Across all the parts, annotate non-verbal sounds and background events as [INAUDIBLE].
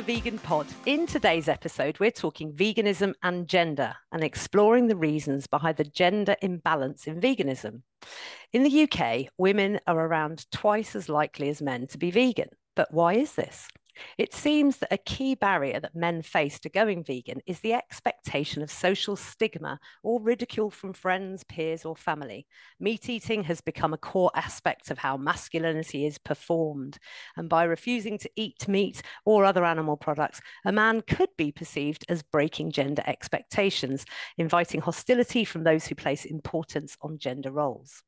the Vegan Pod. In today's episode, we're talking veganism and gender and exploring the reasons behind the gender imbalance in veganism. In the UK, women are around twice as likely as men to be vegan. But why is this? It seems that a key barrier that men face to going vegan is the expectation of social stigma or ridicule from friends, peers, or family. Meat eating has become a core aspect of how masculinity is performed. And by refusing to eat meat or other animal products, a man could be perceived as breaking gender expectations, inviting hostility from those who place importance on gender roles.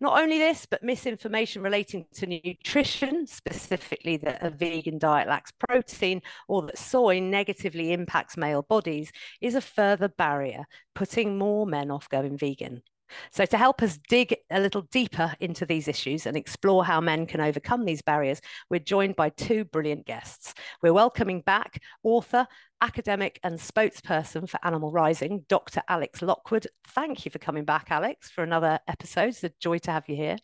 Not only this, but misinformation relating to nutrition, specifically that a vegan diet lacks protein or that soy negatively impacts male bodies, is a further barrier, putting more men off going vegan. So, to help us dig a little deeper into these issues and explore how men can overcome these barriers, we're joined by two brilliant guests. We're welcoming back author, academic, and spokesperson for Animal Rising, Dr. Alex Lockwood. Thank you for coming back, Alex, for another episode. It's a joy to have you here.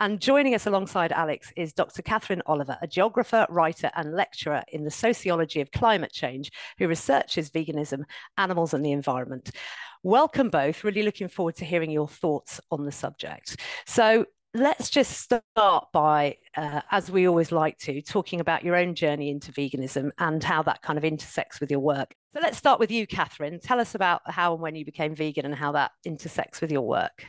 And joining us alongside Alex is Dr. Catherine Oliver, a geographer, writer, and lecturer in the sociology of climate change, who researches veganism, animals, and the environment. Welcome both. Really looking forward to hearing your thoughts on the subject. So, let's just start by, uh, as we always like to, talking about your own journey into veganism and how that kind of intersects with your work. So let's start with you, Catherine. Tell us about how and when you became vegan and how that intersects with your work.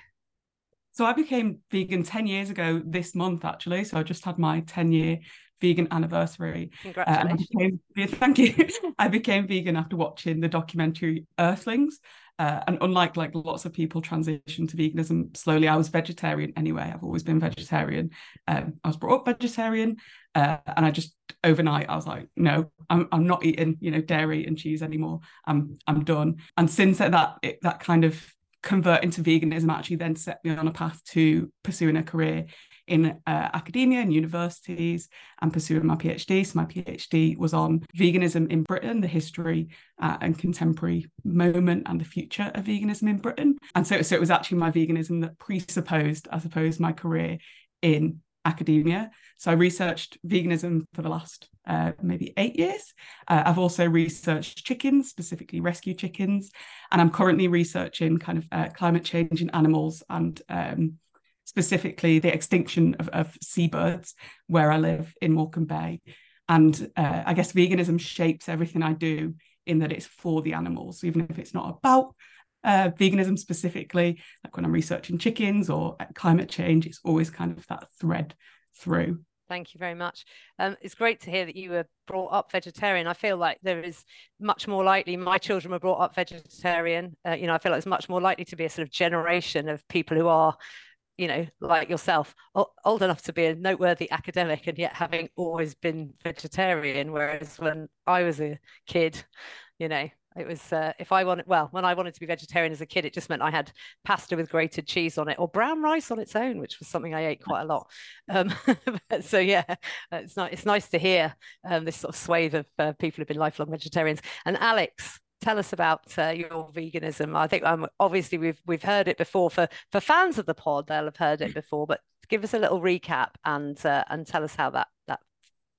So I became vegan 10 years ago this month, actually. So I just had my 10 year vegan anniversary. Congratulations. Uh, became, thank you. [LAUGHS] I became vegan after watching the documentary Earthlings. Uh, and unlike like lots of people transition to veganism slowly, I was vegetarian anyway. I've always been vegetarian. Um, I was brought up vegetarian, uh, and I just overnight I was like, no, I'm I'm not eating you know dairy and cheese anymore. I'm I'm done. And since that it, that kind of converting into veganism actually then set me on a path to pursuing a career in uh, academia and universities and pursuing my PhD. So my PhD was on veganism in Britain, the history uh, and contemporary moment and the future of veganism in Britain. And so, so it was actually my veganism that presupposed, I suppose, my career in academia. So I researched veganism for the last uh, maybe eight years. Uh, I've also researched chickens, specifically rescue chickens, and I'm currently researching kind of uh, climate change in animals and um, specifically the extinction of, of, seabirds where I live in Morecambe Bay. And uh, I guess veganism shapes everything I do in that it's for the animals, even if it's not about uh, veganism specifically, like when I'm researching chickens or climate change, it's always kind of that thread through. Thank you very much. Um, it's great to hear that you were brought up vegetarian. I feel like there is much more likely, my children were brought up vegetarian. Uh, you know, I feel like it's much more likely to be a sort of generation of people who are, you know, like yourself, old enough to be a noteworthy academic and yet having always been vegetarian. Whereas when I was a kid, you know, it was uh, if I wanted well when I wanted to be vegetarian as a kid, it just meant I had pasta with grated cheese on it or brown rice on its own, which was something I ate quite a lot. Um, [LAUGHS] so yeah, it's nice. It's nice to hear um, this sort of swathe of uh, people who've been lifelong vegetarians. And Alex, tell us about uh, your veganism. I think um, obviously we've we've heard it before. For for fans of the pod, they'll have heard it before. But give us a little recap and uh, and tell us how that that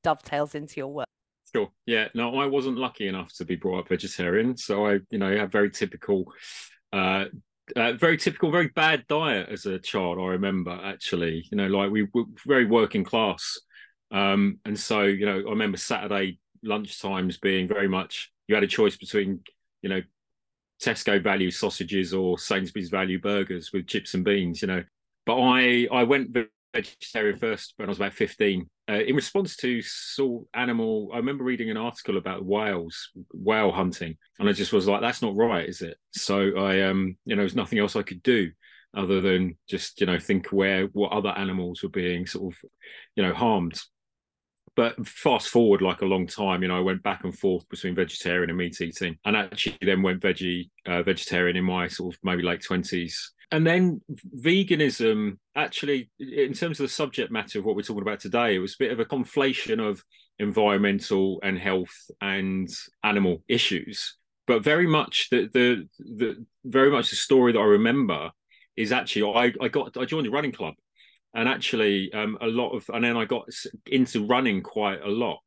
dovetails into your work. Sure. Yeah. No, I wasn't lucky enough to be brought up vegetarian, so I, you know, have very typical, uh, uh, very typical, very bad diet as a child. I remember actually, you know, like we were very working class, um, and so you know, I remember Saturday lunch times being very much you had a choice between, you know, Tesco value sausages or Sainsbury's value burgers with chips and beans, you know. But I I went vegetarian first when I was about 15. Uh, in response to saw animal, I remember reading an article about whales, whale hunting, and I just was like, that's not right, is it? So I, um, you know, there's nothing else I could do other than just, you know, think where what other animals were being sort of, you know, harmed. But fast forward like a long time, you know, I went back and forth between vegetarian and meat eating, and actually then went veggie uh, vegetarian in my sort of maybe late twenties and then veganism actually in terms of the subject matter of what we're talking about today it was a bit of a conflation of environmental and health and animal issues. But very much the the, the very much the story that i remember is actually i i got i joined a running club. And actually um, a lot of and then i got into running quite a lot.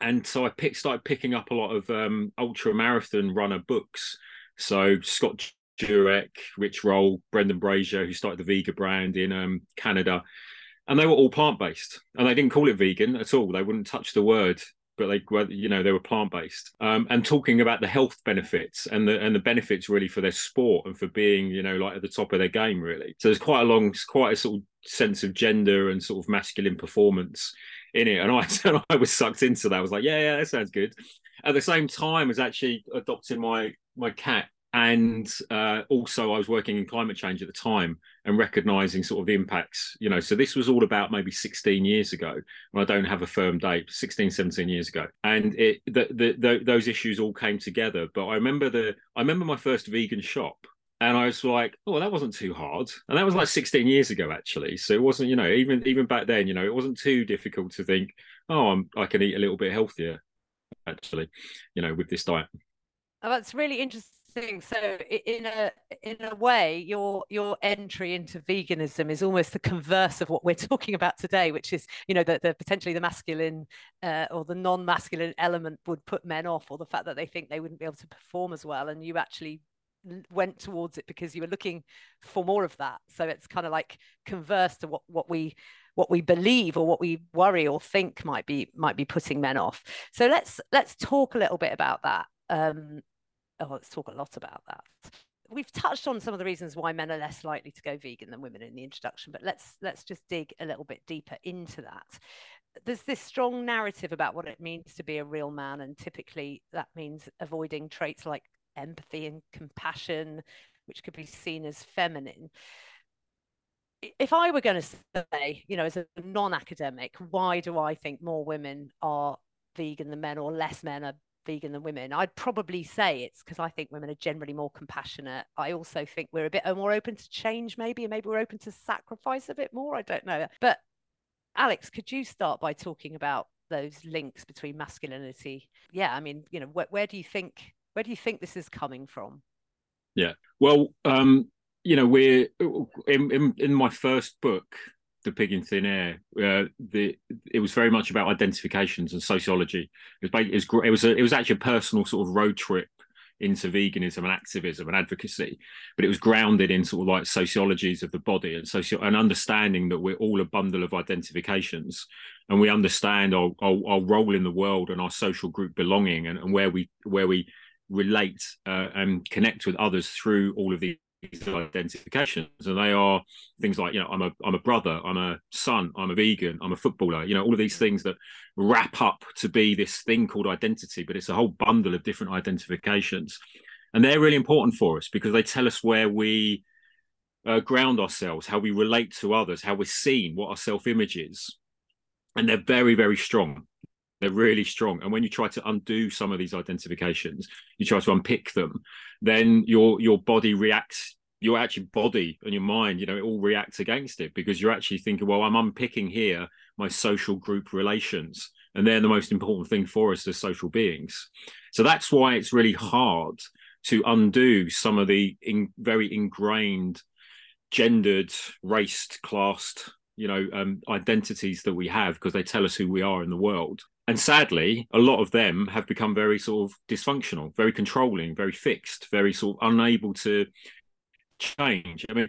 And so I picked started picking up a lot of um, ultra marathon runner books. So Scott Jurek, Rich Roll, Brendan Brazier, who started the Vega brand in um, Canada, and they were all plant based, and they didn't call it vegan at all. They wouldn't touch the word, but they were, you know, they were plant based, um, and talking about the health benefits and the and the benefits really for their sport and for being, you know, like at the top of their game, really. So there's quite a long, quite a sort of sense of gender and sort of masculine performance in it, and I [LAUGHS] and I was sucked into that. I was like, yeah, yeah, that sounds good. At the same time, I was actually adopting my my cat and uh, also I was working in climate change at the time and recognizing sort of the impacts, you know. So this was all about maybe 16 years ago. I don't have a firm date, 16, 17 years ago, and it the, the, the, those issues all came together. But I remember the I remember my first vegan shop. And I was like, oh, that wasn't too hard. And that was like 16 years ago, actually. So it wasn't, you know, even even back then, you know, it wasn't too difficult to think, oh, I'm, I can eat a little bit healthier, actually, you know, with this diet. Oh, that's really interesting so in a in a way your your entry into veganism is almost the converse of what we're [LAUGHS] talking about today which is you know that the potentially the masculine uh, or the non-masculine element would put men off or the fact that they think they wouldn't be able to perform as well and you actually went towards it because you were looking for more of that. So it's kind of like converse to what what we what we believe or what we worry or think might be might be putting men off. So let's let's talk a little bit about that. Um, let's talk a lot about that. We've touched on some of the reasons why men are less likely to go vegan than women in the introduction, but let's let's just dig a little bit deeper into that. There's this strong narrative about what it means to be a real man, and typically that means avoiding traits like empathy and compassion, which could be seen as feminine if I were going to say, you know, as a non-academic, why do I think more women are vegan than men, or less men are vegan than women. I'd probably say it's because I think women are generally more compassionate. I also think we're a bit more open to change, maybe, and maybe we're open to sacrifice a bit more. I don't know. But Alex, could you start by talking about those links between masculinity? Yeah, I mean, you know, where, where do you think where do you think this is coming from? Yeah, well, um, you know, we're in, in in my first book, the pig in thin air. Uh, the it was very much about identifications and sociology. It was, it was it was, a, it was actually a personal sort of road trip into veganism and activism and advocacy, but it was grounded in sort of like sociologies of the body and socio and understanding that we're all a bundle of identifications and we understand our, our, our role in the world and our social group belonging and, and where we where we relate uh, and connect with others through all of these these identifications. And they are things like you know i'm a i'm a brother i'm a son i'm a vegan i'm a footballer you know all of these things that wrap up to be this thing called identity but it's a whole bundle of different identifications. And they're really important for us because they tell us where we uh, ground ourselves how we relate to others how we're seen what our self-image is. And they're very very strong. They're really strong. And when you try to undo some of these identifications, you try to unpick them, then your your body reacts. Your actual body and your mind, you know, it all reacts against it because you're actually thinking, well, I'm unpicking here my social group relations, and they're the most important thing for us as social beings. So that's why it's really hard to undo some of the in, very ingrained, gendered, raced, classed you know um, identities that we have because they tell us who we are in the world and sadly a lot of them have become very sort of dysfunctional very controlling very fixed very sort of unable to change. I mean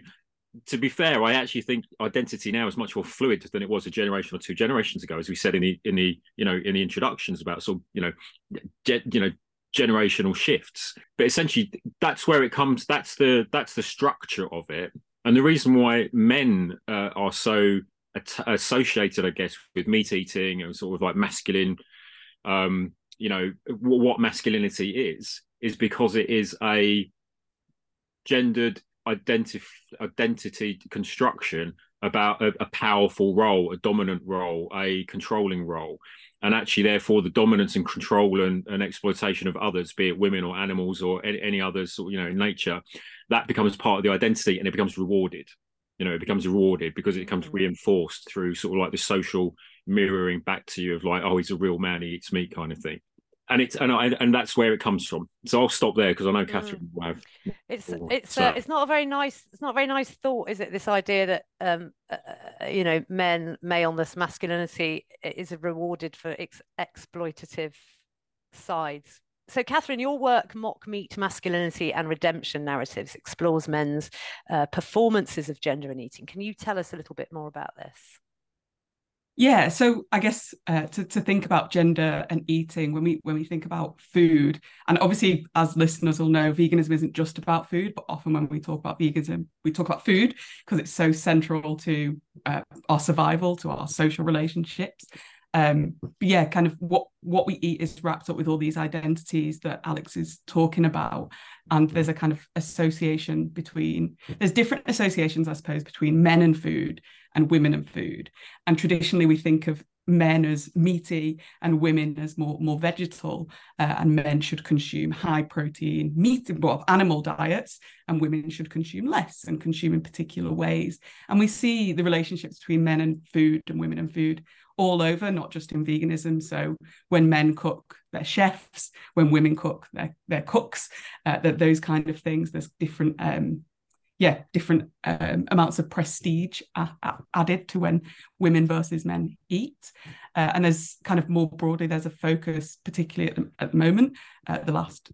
to be fair i actually think identity now is much more fluid than it was a generation or two generations ago as we said in the in the you know in the introductions about sort of you know ge- you know generational shifts. But essentially that's where it comes that's the that's the structure of it. And the reason why men uh, are so associated, I guess, with meat eating and sort of like masculine, um, you know, w- what masculinity is, is because it is a gendered identif- identity construction about a, a, powerful role, a dominant role, a controlling role. And actually, therefore, the dominance and control and, and exploitation of others, be it women or animals or any, any others, you know, in nature, that becomes part of the identity and it becomes rewarded you know it becomes rewarded because it becomes mm-hmm. reinforced through sort of like the social mirroring back to you of like oh he's a real man he eats meat kind of thing and it's and I, and that's where it comes from so i'll stop there because i know catherine mm. will have it's it's uh, it's not a very nice it's not a very nice thought is it this idea that um uh, you know, men, maleness, masculinity is rewarded for ex- exploitative sides. So, Catherine, your work, Mock Meat Masculinity and Redemption Narratives, explores men's uh, performances of gender and eating. Can you tell us a little bit more about this? Yeah, so I guess uh, to to think about gender and eating when we when we think about food, and obviously as listeners will know, veganism isn't just about food, but often when we talk about veganism, we talk about food because it's so central to uh, our survival, to our social relationships. Um, yeah, kind of what what we eat is wrapped up with all these identities that Alex is talking about, and there's a kind of association between there's different associations, I suppose, between men and food and women and food. And traditionally, we think of men as meaty and women as more more vegetal uh, and men should consume high protein meat well animal diets and women should consume less and consume in particular ways. And we see the relationships between men and food and women and food all over not just in veganism. So when men cook they're chefs. When women cook they're, they're cooks. Uh, that those kind of things there's different um, yeah, different um, amounts of prestige added to when women versus men eat. Uh, and there's kind of more broadly, there's a focus, particularly at the, at the moment, uh, the last,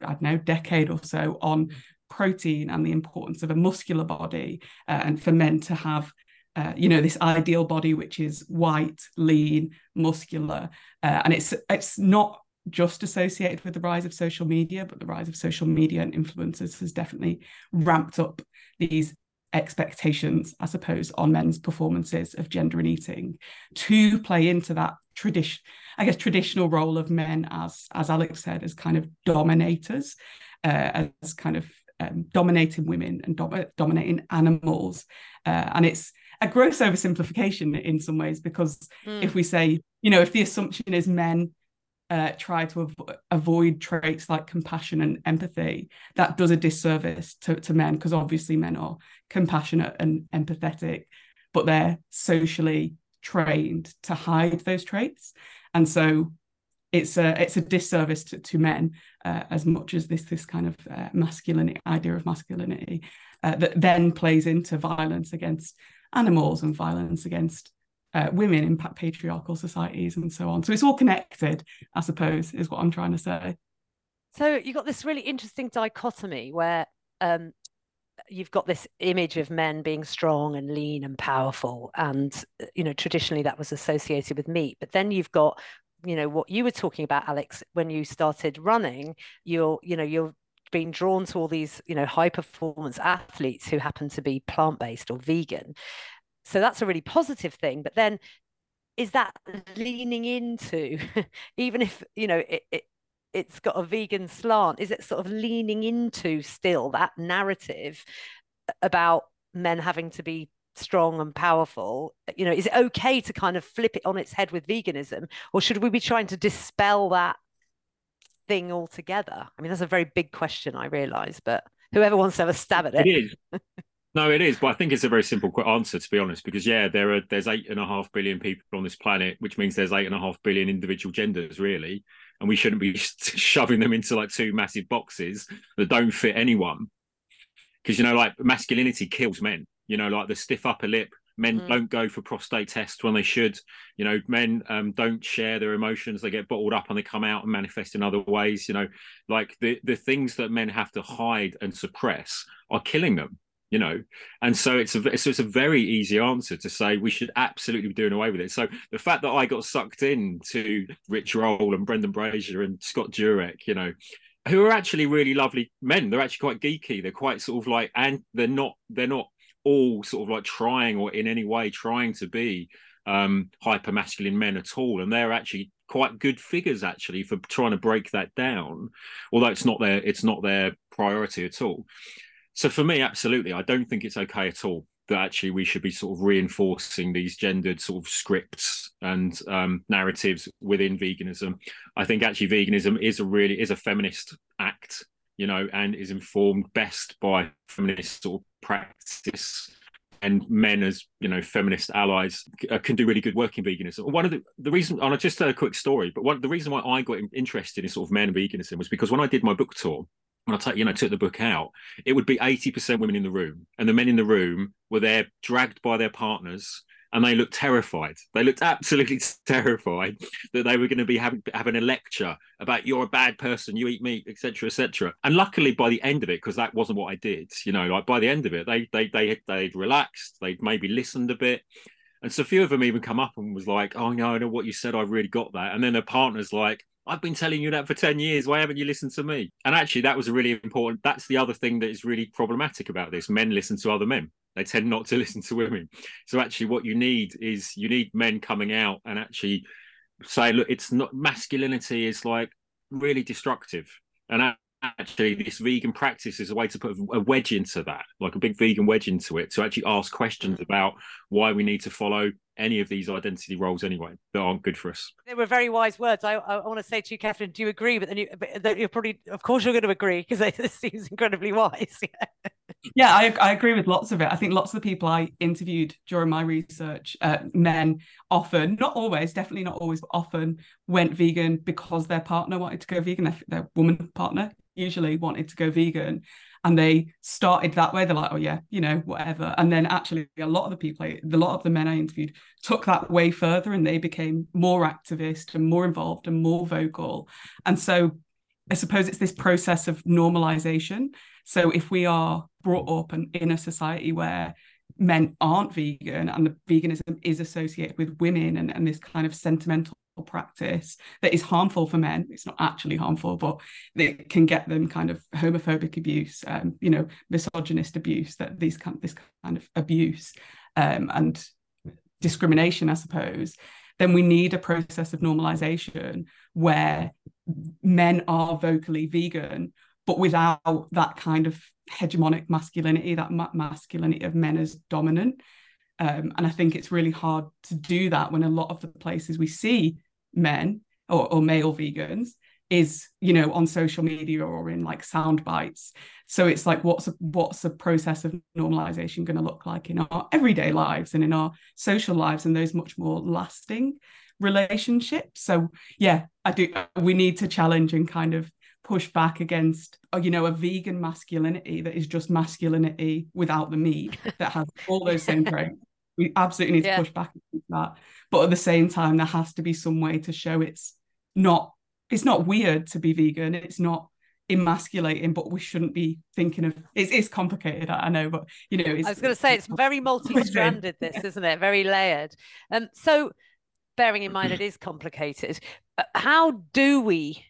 I don't know, decade or so, on protein and the importance of a muscular body uh, and for men to have uh, you know this ideal body which is white lean muscular uh, and it's it's not just associated with the rise of social media, but the rise of social media and influencers has definitely ramped up these expectations, I suppose, on men's performances of gender and eating to play into that tradition, I guess, traditional role of men as, as Alex said, as kind of dominators, uh, as kind of um, dominating women and dominating animals. Uh, and it's a gross oversimplification in some ways, because mm. if we say, you know, if the assumption is men uh, try to av- avoid traits like compassion and empathy, that does a disservice to, to men because obviously men are compassionate and empathetic, but they're socially trained to hide those traits. And so it's a it's a disservice to, to men uh, as much as this this kind of uh, masculinity idea of masculinity uh, that then plays into violence against animals and violence against uh, women in patriarchal societies and so on. So it's all connected, I suppose, is what I'm trying to say. So you got this really interesting dichotomy where um, you've got this image of men being strong and lean and powerful, and you know traditionally that was associated with meat. But then you've got you know what you were talking about, Alex, when you started running. You're you know you're being drawn to all these you know high performance athletes who happen to be plant based or vegan so that's a really positive thing. But then is that leaning into, [LAUGHS] even if, you know, it, it it's got a vegan slant, is it sort of leaning into still that narrative about men having to be strong and powerful? You know is it okay to kind of flip it on its head with veganism or should we be trying to dispel that thing altogether? I mean that's a very big question i realize but whoever wants to have a stab at it, it. is [LAUGHS] No, it is, but I think it's a very simple quick answer to be honest. Because yeah, there are there's eight and a half billion people on this planet, which means there's eight and a half billion individual genders, really, and we shouldn't be [LAUGHS] shoving them into like two massive boxes that don't fit anyone. Because you know, like masculinity kills men. You know, like the stiff upper lip. Men mm. don't go for prostate tests when they should. You know, men um, don't share their emotions. They get bottled up and they come out and manifest in other ways. You know, like the the things that men have to hide and suppress are killing them you know? And so it's a so it's a very easy answer to say we should absolutely be doing away with it. So the fact that i got sucked in to rich roll and brendan brazier and scott jurek you know who are actually really lovely men. They're actually quite geeky. They're quite sort of like and they're not they're not all sort of like trying or in any way trying to be um hyper masculine men at all. And they're actually quite good figures actually for trying to break that down although it's not their it's not their priority at all so for me, absolutely, I don't think it's okay at all that actually we should be sort of reinforcing these gendered sort of scripts and um, narratives within veganism. I think actually veganism is a really is a feminist act, you know, and is informed best by feminist sort of practice. And men, as you know, feminist allies uh, can do really good work in veganism. One of the the reason, and I just tell a quick story, but one the reason why I got interested in sort of men veganism was because when I did my book tour, when I take, you know, took the book out, it would be 80% women in the room. And the men in the room were there dragged by their partners and they looked terrified. They looked absolutely [LAUGHS] terrified that they were going to be having having a lecture about you're a bad person, you eat meat, etc., etc. And luckily, by the end of it, because that wasn't what I did, you know, like by the end of it, they they they they'd relaxed, they'd maybe listened a bit, and so a few of them even come up and was like, "Oh no, I know what you said. I really got that." And then their partner's like, I've been telling you that for 10 years. Why haven't you listened to me? And actually, that was really important. That's the other thing that is really problematic about this. Men listen to other men. They tend not to [LAUGHS] listen to women. So actually, what you need is you need men coming out and actually saying, look, it's not masculinity is like really destructive. And actually this vegan practice is a way to put a wedge into that like a big vegan wedge into it to actually ask questions mm. about why we need to follow any of these identity roles anyway that aren't good for us. They were very wise words. I, I want to say to you catherine do you agree? But then you but you're probably of course you're going to agree because [LAUGHS] it seems incredibly wise. yeah, [LAUGHS] yeah I, I agree with lots of it. I think lots of the people i interviewed during my research uh, men often not always definitely not always but often went vegan because their partner wanted to go vegan. Their, their woman partner usually wanted to go vegan and they started that way. They're like oh yeah you know whatever. And then actually a lot of the people a lot of the men i interviewed took that way further and they became more activist and more involved and more vocal. And so i suppose it's this process of normalization. So if we are brought up and in a society where men aren't vegan and the veganism is associated with women and, and this kind of sentimental practice that is harmful for men it's not actually harmful but it can get them kind of homophobic abuse um, you know misogynist abuse that these kind this kind of abuse um, and discrimination i suppose then we need a process of normalization where men are vocally vegan but without that kind of hegemonic masculinity that ma- masculinity of men as dominant. Um, and I think it's really hard to do that when a lot of the places we see men or, or male vegans is you know on social media or in like sound bites. So it's like what's a, what's the process of normalization going to look like in our everyday lives and in our social lives and those much more lasting relationships. So yeah i do we need to challenge and kind of push back against uh, you know a vegan masculinity that is just masculinity without the meat [LAUGHS] that has all those same traits. We absolutely need to push back against that. But at the same time there has to be some way to show it's not it's not weird to be vegan. It's not emasculating but we shouldn't be thinking of it's, it's complicated i know but you know i was going to say it's very multi-stranded this isn't it? Very layered. Um so bearing in mind it is complicated uh, how do we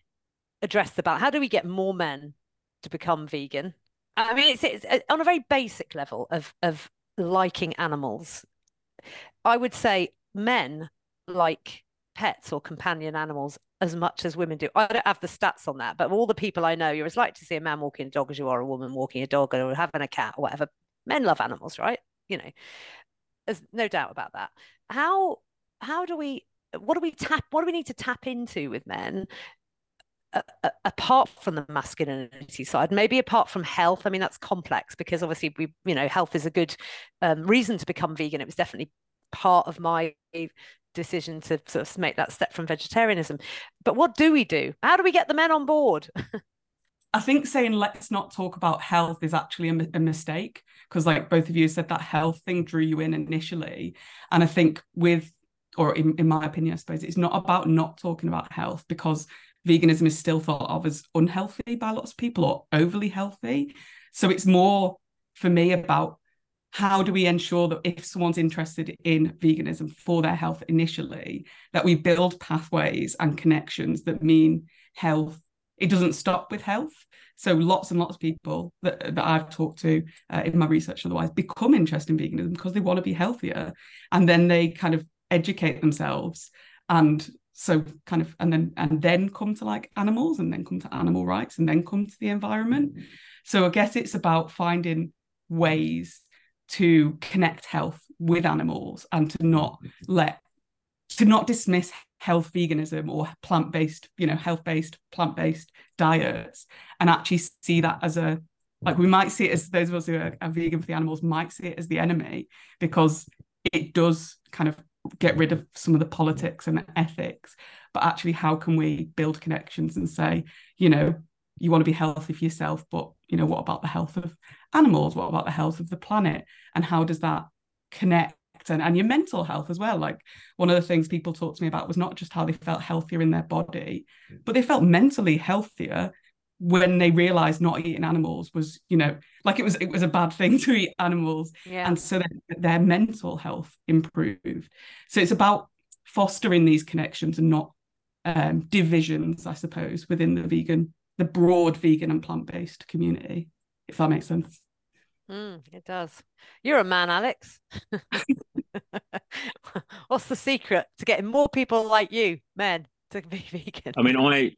address the balance how do we get more men to become vegan i mean it's, it's uh, on a very basic level of of liking animals i would say men like pets or companion animals as much as women do. I don't have the stats on that, but all the people I know, you're as likely to see a man walking a dog as you are a woman walking a dog or having a cat or whatever. Men love animals, right? You know, there's no doubt about that. How how do we what do we tap what do we need to tap into with men apart from the masculinity side maybe apart from health i mean that's complex because obviously we you know health is a good um, reason to become vegan it was definitely part of my decision to sort of make that step from vegetarianism. But what do we do? How do we get the men on board? [LAUGHS] I think saying let's not talk about health is actually a, a mistake because, like both of you said, that health thing drew you in initially. And I think, with, or in, in my opinion, I suppose it's not about not talking about health because veganism is still thought of as unhealthy by lots of people or overly healthy. So it's more for me about how do we ensure that if someone's interested in veganism for their health initially that we build pathways and connections that mean health it doesn't stop with health so lots and lots of people that, that i've talked to uh, in my research otherwise become interested in veganism because they want to be healthier and then they kind of educate themselves and so kind of and then and then come to like animals and then come to animal rights and then come to the environment. Mm-hmm. So i guess it's about finding ways to connect health with animals and to not mm-hmm. let to not dismiss health veganism or plant-based you know health-based plant-based diets and actually see that as a mm-hmm. like we might see it as those of us who are, are vegan for the animals might see it as the enemy because it does kind of get rid of some of the politics and ethics but actually how can we build connections and say you know you want to be healthy for yourself, but you know, what about the health of animals? What about the health of the planet? And how does that connect? And, and your mental health as well. Like one of the things people talked to me about was not just how they felt healthier in their body, mm. but they felt mentally healthier when they realized not eating animals was you know like it was it was a bad thing [LAUGHS] to eat animals. Yeah. and so that their mental health improved. So it's about fostering these connections and not um, divisions i suppose within the vegan the broad vegan and plant-based community if that makes sense. Mm, it does. You're a man alex. [LAUGHS] What's the secret to getting more people like you men to be [LAUGHS] vegan? I mean i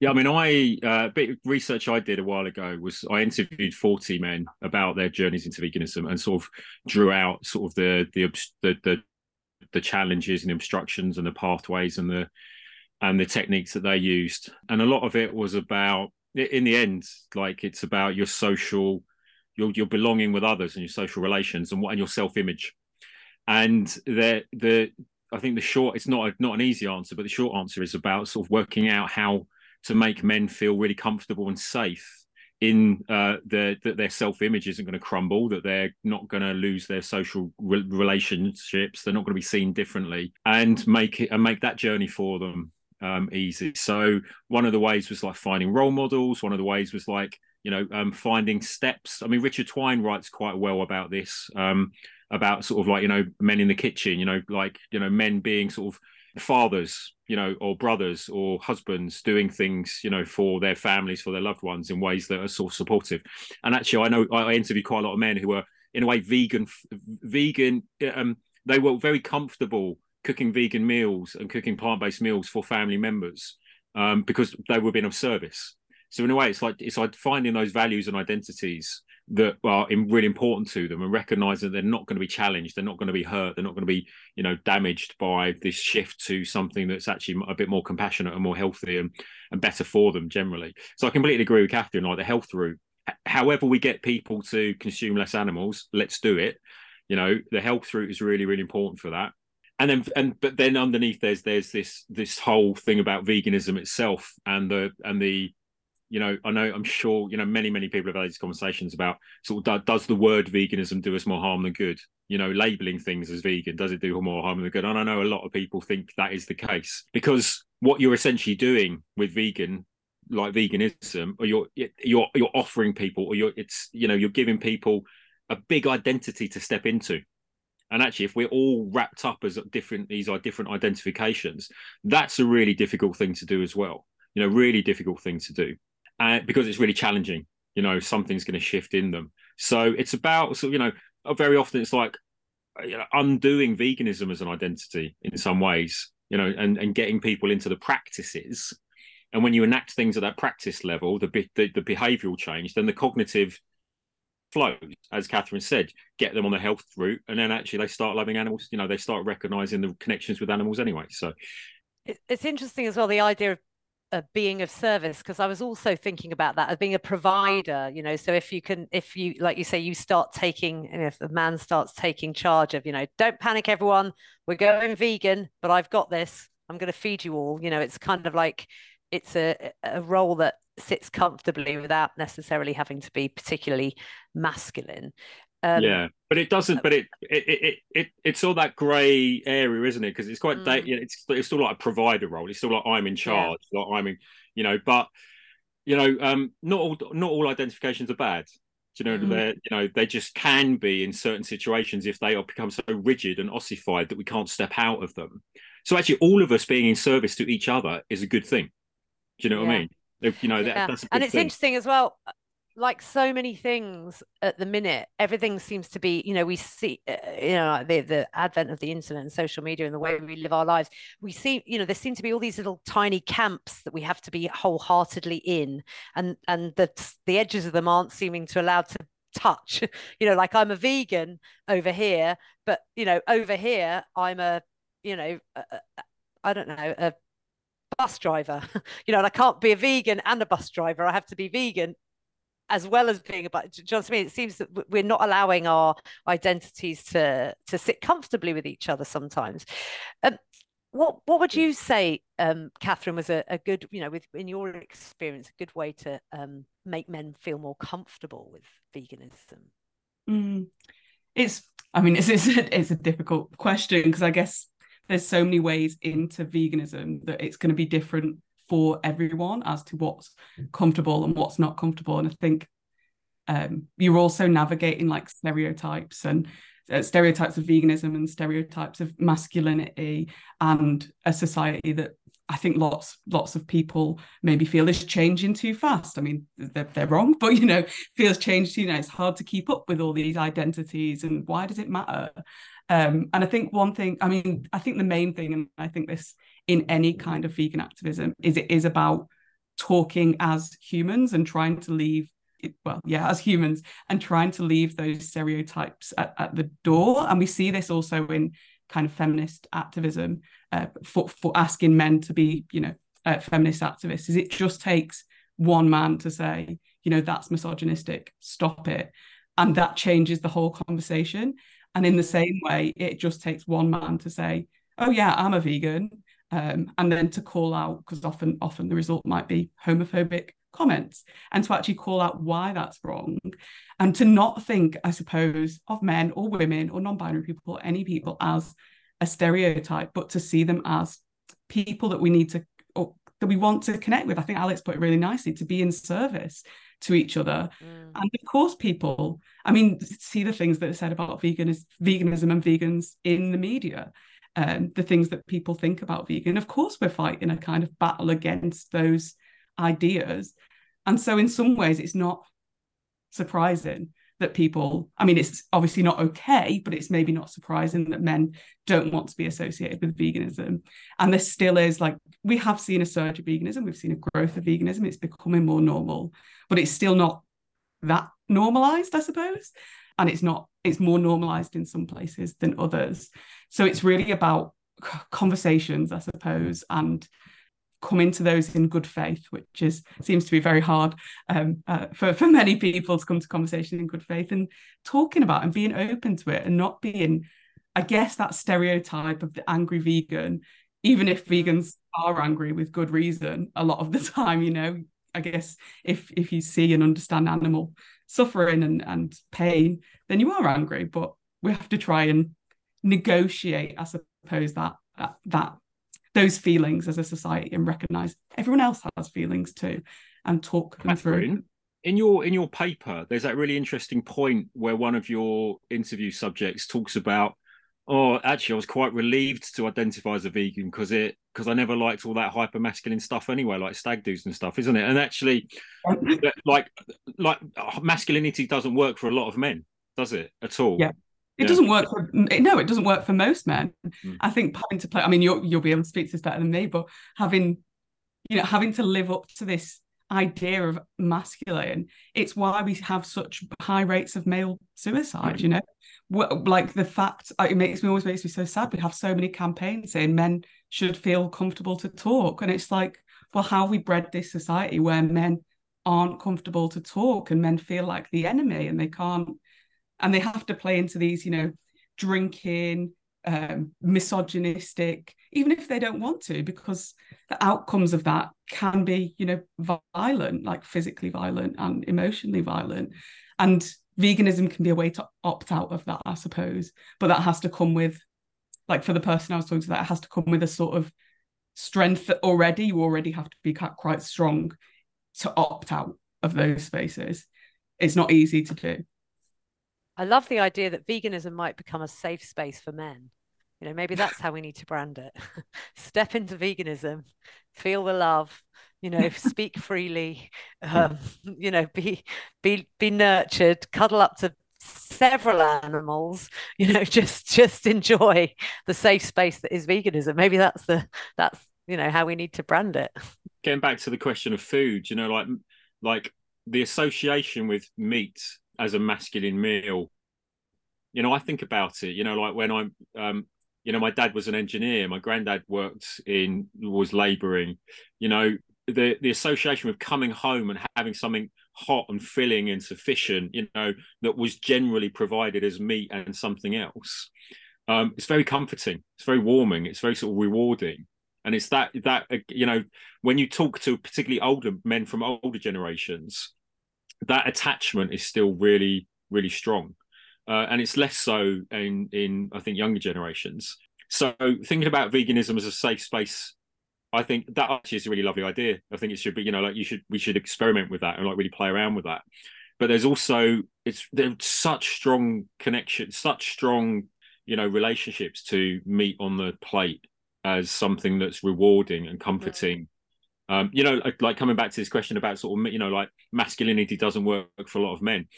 yeah, I mean, I uh, bit of research I did a while ago was I interviewed forty men about their journeys into veganism and sort of drew out sort of the the the the, the challenges and obstructions and the pathways and the and the techniques that they used, and a lot of it was about in the end, like it's about your social, your your belonging with others and your social relations and what and your self image, and the the I think the short it's not a, not an easy answer, but the short answer is about sort of working out how to make men feel really comfortable and safe in uh, the, that their self image isn't going to crumble, that they're not going to lose their social re- relationships, they're not going to be seen differently, and make it and make that journey for them um, easy. So one of the ways was like finding role models. One of the ways was like you know um, finding steps. I mean, Richard Twine writes quite well about this. Um, about sort of like you know men in the kitchen you know like you know men being sort of fathers you know or brothers or husbands doing things you know for their families for their loved ones in ways that are sort of supportive. And actually i know i interviewed quite a lot of men who were in a way vegan vegan um, they were very comfortable cooking vegan meals and cooking plant-based meals for family members um, because they were being of service. So in a way it's like it's like finding those values and identities that are really important to them and recognize that they're not going to be challenged they're not going to be hurt they're not going to be you know damaged by this shift to something that's actually a bit more compassionate and more healthy and, and better for them generally. So i completely agree with catherine like the health route. However we get people to consume less animals let's do it. You know the health route is really really important for that. And then and but then underneath there's there's this this whole thing about veganism itself and the and the you know, I know, I'm sure, you know, many, many people have had these conversations about sort of does the word veganism do us more harm than good? You know, labeling things as vegan, does it do more harm than good? And I know a lot of people think that is the case because what you're essentially doing with vegan, like veganism, or you're you're you're offering people, or you're it's you know you're giving people a big identity to step into. And actually, if we're all wrapped up as different, these are different identifications. That's a really difficult thing to do as well. You know, really difficult thing to do because it's really challenging you know something's going to shift in them. So it's about so you know uh, very often it's like uh, you know, undoing veganism as an identity in some ways you know and and getting people into the practices. And when you enact things at that practice level the the, the behavioral change then the cognitive flows as catherine said get them on the health route and then actually they start loving animals you know they start recognizing the connections with animals anyway so. It's interesting as well the idea of a being of service because i was also thinking about that as being a provider you know so if you can if you like you say you start taking and if the man starts taking charge of you know don't panic everyone we're going vegan but i've got this i'm going to feed you all you know it's kind of like it's a, a role that sits comfortably without necessarily having to be particularly masculine um, yeah, but it doesn't. But it it it, it it's all that grey area, isn't it? Because it's quite mm. it's it's still like a provider role. It's still like I'm in charge. Yeah. Like I'm in, you know. But you know, um, not all not all identifications are bad. Do you know, mm. they you know they just can be in certain situations if they are become so rigid and ossified that we can't step out of them. So actually, all of us being in service to each other is a good thing. Do you know yeah. what I mean? You know, that, yeah. and it's thing. interesting as well like so many things at the minute, everything seems to be, you know, we see, uh, you know, the, the advent of the internet and social media and the way we live our lives. We see, you know, there seem to be all these little tiny camps that we have to be wholeheartedly in, and and the the edges of them aren't seeming to allow to touch. [LAUGHS] you know, like I'm a vegan over here, but you know, over here I'm a, you know, I don't know, a bus driver. [LAUGHS] you know, and I can't be a vegan and a bus driver. I have to be vegan as well as being about do you know what I mean? It seems that we're not allowing our identities to to sit comfortably with each other sometimes. Um, what what would you say, um, Catherine, was a, a good, you know, with in your experience, a good way to um, make men feel more comfortable with veganism? Mm. It's, I mean, it's it's a, it's a difficult question because I guess there's so many ways into veganism that it's going to be different for everyone as to what's comfortable and what's not comfortable. And I think um, you're also navigating like stereotypes and uh, stereotypes of veganism and stereotypes of masculinity and a society that I think lots lots of people maybe feel is changing too fast. I mean, they're, they're wrong, [LAUGHS] but you know, feels changed. You know, it's hard to keep up with all these identities, and why does it matter? Um, and I think one thing, I mean, I think the main thing, and I think this in any kind of vegan activism, is it is about talking as humans and trying to leave well, yeah, as humans, and trying to leave those stereotypes at, at the door. And we see this also in kind of feminist activism uh, for, for asking men to be, you know, uh, feminist activists, is it just takes one man to say, you know, that's misogynistic, stop it. And that changes the whole conversation. And in the same way, it just takes one man to say, oh, yeah, I'm a vegan. Um, and then to call out, because often, often the result might be homophobic comments and to actually call out why that's wrong and to not think i suppose of men or women or non-binary people or any people as a stereotype but to see them as people that we need to or that we want to connect with. I think alex put it really nicely to be in service to each other. Mm. and of course people i mean see the things that are said about veganism veganism and vegans in the media um, the things that people think about vegan of course we're fighting a kind of battle against those ideas. And so, in some ways, it's not surprising that people, I mean, it's obviously not okay, but it's maybe not surprising that men don't want to be associated with veganism. And there still is like, we have seen a surge of veganism, we've seen a growth of veganism, it's becoming more normal, but it's still not that normalized, I suppose. And it's not, it's more normalized in some places than others. So it's really about conversations, I suppose, and come into those in good faith, which is seems to be very hard um, uh, for for many people to come to conversation in good faith and talking about and being open to it and not being, I guess, that stereotype of the angry vegan. Even if vegans are angry with good reason, a lot of the [LAUGHS] time, you know, I guess if if you see and understand animal suffering and and pain, then you are angry. But we have to try and negotiate, I suppose, that that, that those feelings as a society and recognize everyone else has feelings too and talk them Catherine, through in your in your paper there's that really interesting point where one of your interview subjects talks about oh actually i was quite relieved to identify as a vegan because it because i never liked all that hyper masculine stuff anyway like stag do's and stuff isn't it and actually [LAUGHS] like like masculinity doesn't work for a lot of men does it at all yeah it yeah. doesn't work for no, it doesn't work for most men. Mm. I think having to play. I mean, you'll you'll be able to speak to this better than me, but having you know having to live up to this idea of masculine, it's why we have such high rates of male suicide. Mm. You know, like the fact it makes me always makes me so sad. We have so many campaigns saying men should feel comfortable to talk, and it's like, well, how we bred this society where men aren't comfortable to talk and men feel like the enemy and they can't and they have to play into these you know drinking um, misogynistic even if they don't want to because the outcomes of that can be you know violent like physically violent and emotionally violent. And veganism can be a way to opt out of that i suppose. But that has to come with like for the person i was talking to that has to come with a sort of strength that already you already have to be quite strong to opt out of those spaces. It's not easy to do I love the idea that veganism might become a safe space for men. You know, maybe that's how we need to brand it. [LAUGHS] Step into veganism, feel the love, you know, [LAUGHS] speak freely, um, [LAUGHS] you know, be be be nurtured, cuddle up to several animals, you know, just just enjoy the safe space that is veganism. Maybe that's the that's you know how we need to brand it. Getting back to the question of food, you know, like like the association with meat as a masculine meal you know i think about it you know like when i'm um you know my dad was an engineer my granddad worked in was laboring you know the the association with coming home and having something hot and filling and sufficient you know that was generally provided as meat and something else um, it's very comforting. It's very warming. It's very sort of rewarding. And it's that that uh, you know when you talk to particularly older men from older generations, that attachment is still really really strong, uh, and it's less so in in I think younger generations. So thinking about veganism as a safe space, I think that actually is a really lovely idea. I think it should be you know like you should we should experiment with that and like really play around with that. But there's also it's there's such strong connection, such strong you know relationships to meat on the plate as something that's rewarding and comforting. Um, you know, like, coming back to this question about sort of, you know, like masculinity doesn't work for a lot of men.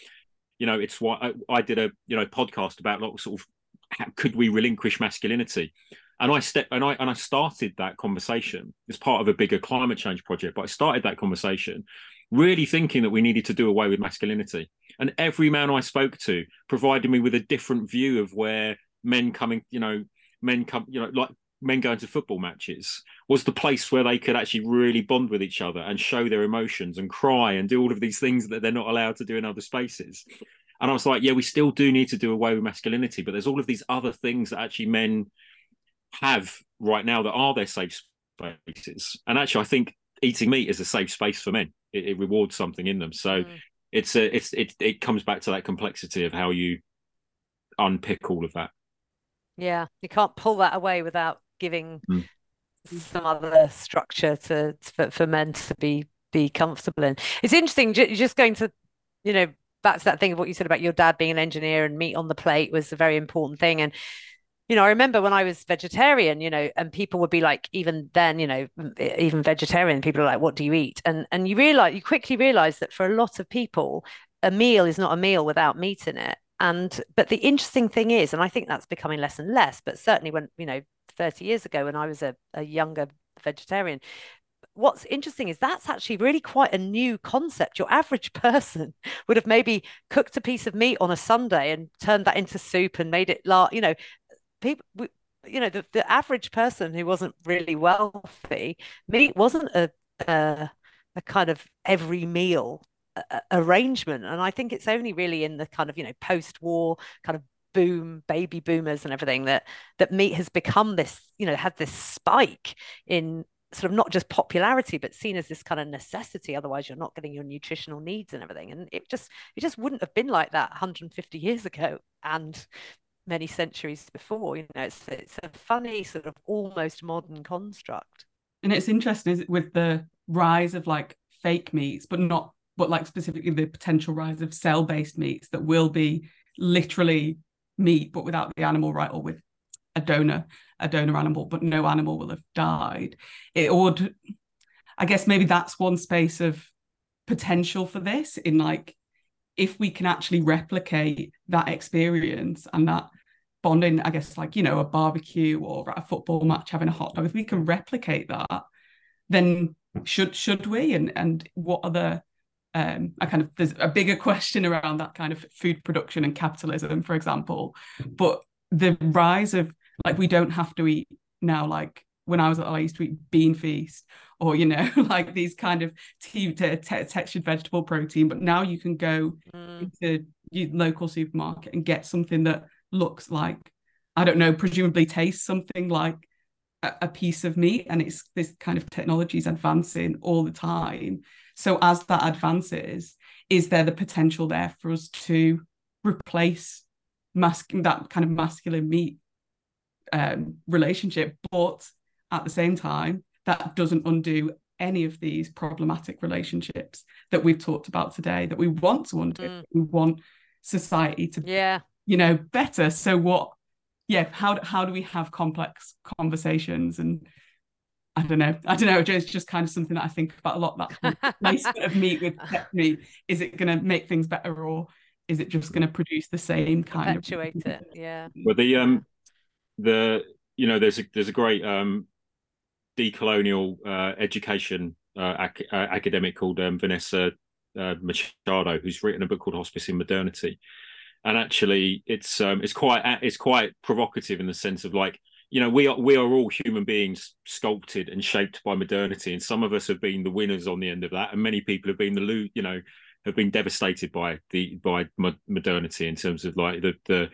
You know, it's why I, I did a, you know, podcast about like sort of how could we relinquish masculinity? And I stepped and I and I started that conversation as part of a bigger climate change project. But I started that conversation really thinking that we needed to do away with masculinity. And every man I spoke to provided me with a different view of where men coming, you know, men come, you know, like men going to football matches was the place where they could actually really bond with each other and show their emotions and cry and do all of these things that they're not allowed to do in other spaces. And I was like, yeah, we still do need to do away with masculinity, but there's all of these other things that actually men have right now that are their safe spaces. And actually, I think eating meat is a safe space for men. It, it rewards something in them. So mm. it's a, it's it it comes back to that complexity of how you unpick all of that. Yeah, you can't pull that away without giving mm. some other structure to, for, for men to be be comfortable in. It's interesting. Just going to, you know, back to that thing of what you said about your dad being an engineer and meat on the plate was a very important thing. And you know, I remember when I was vegetarian, you know, and people would be like, even then, you know, even vegetarian, people are like, "What do you eat?" And and you realize, you quickly realize that for a lot of people, a meal is not a meal without meat in it. And but the interesting thing is, and I think that's becoming less and less, but certainly when, you know, 30 years ago when I was a, a younger vegetarian, what's interesting is that's actually really quite a new concept. Your average [LAUGHS] person would have maybe cooked a piece of meat on a Sunday and turned that into soup and made it, la- you know, people, you know, the, the average person who wasn't really wealthy, meat wasn't a, a, a kind of every meal arrangement and i think it's only really in the kind of you know post-war kind of boom baby boomers and everything that that meat has become this you know had this spike in sort of not just popularity but seen as this kind of necessity. Otherwise you're not getting your nutritional needs and everything. And it just it just wouldn't have been like that 150 years ago and many centuries before. You know it's it's a funny sort of almost modern construct. And it's interesting with the rise of like fake meats but not but like specifically the potential rise of cell-based meats that will be literally meat but without the animal right or with a donor a donor animal but no animal will have died. It would i guess maybe that's one space of potential for this in like if we can actually replicate that experience and that bonding i guess like you know a barbecue or a football match having a hot dog if we can replicate that then should should we? And and what the um, I kind of there's a bigger question around that kind of food production and capitalism, for example. But the rise of like we don't have to eat now like when I was I used to eat bean feast or you know [LAUGHS] like these kind of t- t- t- textured vegetable protein, but now you can go mm. into your local supermarket and get something that looks like I don't know, presumably tastes something like a, a piece of meat, and it's this kind of technology is advancing all the time so as that advances, is there the potential there for us to replace mas- that kind of masculine meat um, relationship? But at the same time, that doesn't undo any of these problematic relationships that we've talked about today that we want to undo. Mm. We want society to yeah you know better so what yeah how how do we have complex conversations and I don't know. I don't know. It's just kind of something that I think about a lot. That placement of meat with tech meat. Is it going to make things better, or is it just going to produce the same kind Perpetuate of? it. Yeah. Well, the um, the you know, there's a there's a great um, decolonial uh, education uh, ac- uh, academic called um, Vanessa uh, Machado, who's written a book called Hospicing Modernity, and actually, it's um, it's quite it's quite provocative in the sense of like you know we are we are all human beings sculpted and shaped by modernity and some of us have been the winners on the end of that and many people have been the lo- you know have been devastated by the by modernity in terms of like the the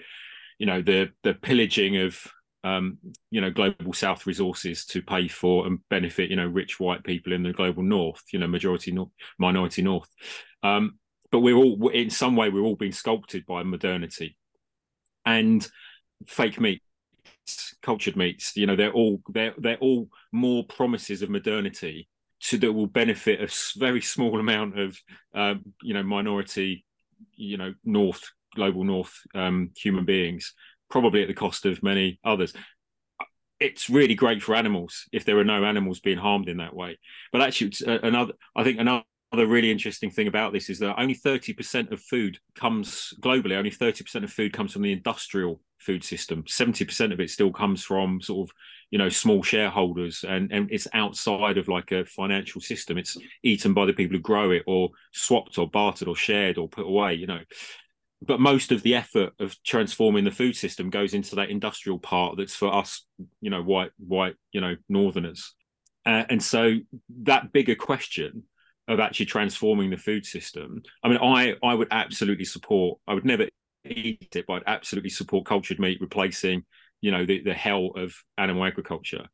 you know the the pillaging of um, you know global south resources to pay for and benefit you know rich white people in the global north you know majority north minority north. Um, but we're all in some way we're all being sculpted by modernity. And fake meat cultured meats you know they're all they're they're all more promises of modernity to that will benefit a very small [LAUGHS] amount of um, you know minority you know north global north um, human beings probably at the cost of many others. It's really great for animals if there are no animals being harmed in that way. But actually uh, another i think another Another really interesting thing about this is that only 30% of food comes globally, only 30% of food comes from the industrial food system. 70% of it still comes from sort of, you know, small shareholders and, and it's outside of like a financial system. It's eaten by the people who grow it or swapped or bartered or shared or put away, you know. But most of the effort of transforming the food system goes into that industrial part that's for us, you know, white, white, you know, northerners. Uh, and so that bigger question of actually transforming the food system. I mean, I I would absolutely support. I would never eat it, but I'd absolutely support cultured meat replacing, you know, the the hell of animal agriculture.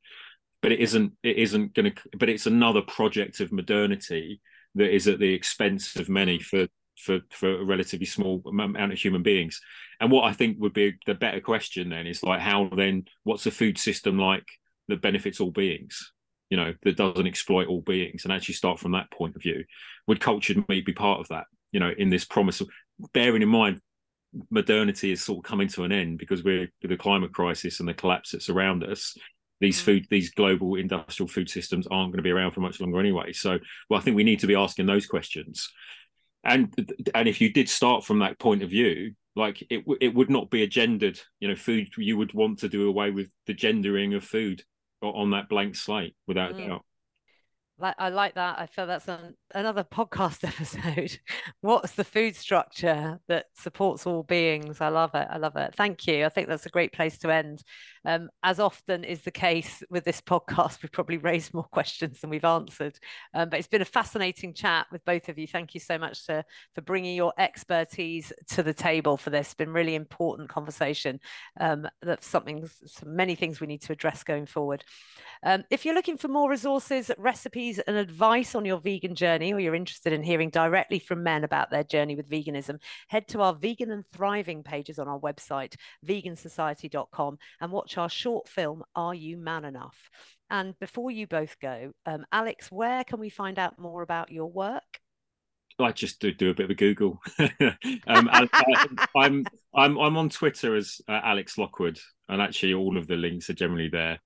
But it isn't. It isn't going to. But it's another project of modernity that is at the expense of many mm. for for for a relatively small amount of human beings. And what I think would be the better question then is like, how then? What's a food system like that benefits all beings? You know, that doesn't exploit all beings and actually start from that point of view. Would cultured meat be part of that? You know, in this promise of bearing in mind modernity is sort of coming to an end because we're with the climate crisis and the collapse that's around us. These mm. food, these global industrial food systems aren't going to be around for much longer anyway. So, well, I think we need to be asking those questions. And and if you did start from that point of view, like it it would not be a gendered, you know, food. You would want to do away with the gendering of food on that blank slate without mm. a doubt. I like that. I feel that's an, another podcast [LAUGHS] episode. What's the food structure that supports all beings? I love it. I love it. Thank you. I think that's a great place to end. Um, as often is the case with this podcast, [LAUGHS] we've probably raised more questions than we've answered. Um, but it's been a fascinating chat with both of you. Thank you so much to, for bringing your expertise to the table for this. It's been really important conversation. Um, that's something, many things we need to address going forward. Um, if you're looking for more resources, recipes, and advice on your vegan journey, or you're interested in hearing directly from men about their journey with veganism, head to our vegan and thriving pages on our website, vegansociety.com, and watch our short film, Are You Man Enough? And before you both go, um, Alex, where can we find out more about your work? I just do, do a bit of a Google. [LAUGHS] um, I, am I'm I'm on Twitter as uh, Alex Lockwood, and actually all of the links are generally there.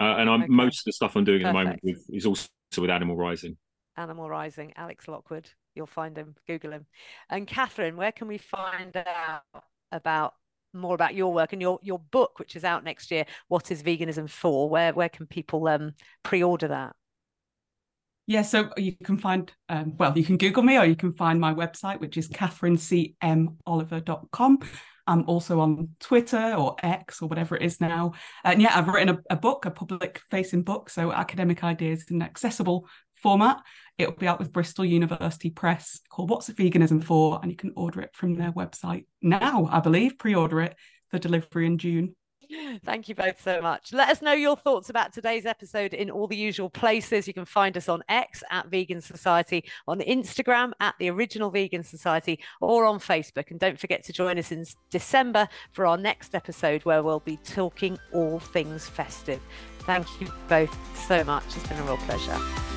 Uh, and I'm okay. most of the stuff I'm doing Perfect. at the moment is also with Animal Rising. Animal Rising, Alex Lockwood. You'll find him. Google him. And Catherine, where can we find out about more about your work and your your book, which is out next year. What is veganism for? Where where can people um, pre-order that? Yeah, so you can find, um, well, you can Google me or you can find my website, which is catherinecmoliver.com. I'm also on Twitter or X or whatever it is now. And yeah, I've written a, a book, a public facing book. So academic ideas in accessible format. It'll be out with Bristol University Press called What's Veganism For? And you can order it from their website now, I believe, pre order it for delivery in June. Thank you both so much. Let us know your thoughts about today's episode in all the usual places. You can find us on X at Vegan Society, on Instagram at The Original Vegan Society, or on Facebook. And don't forget to join us in December for our next episode where we'll be talking all things festive. Thank you both so much. It's been a real pleasure.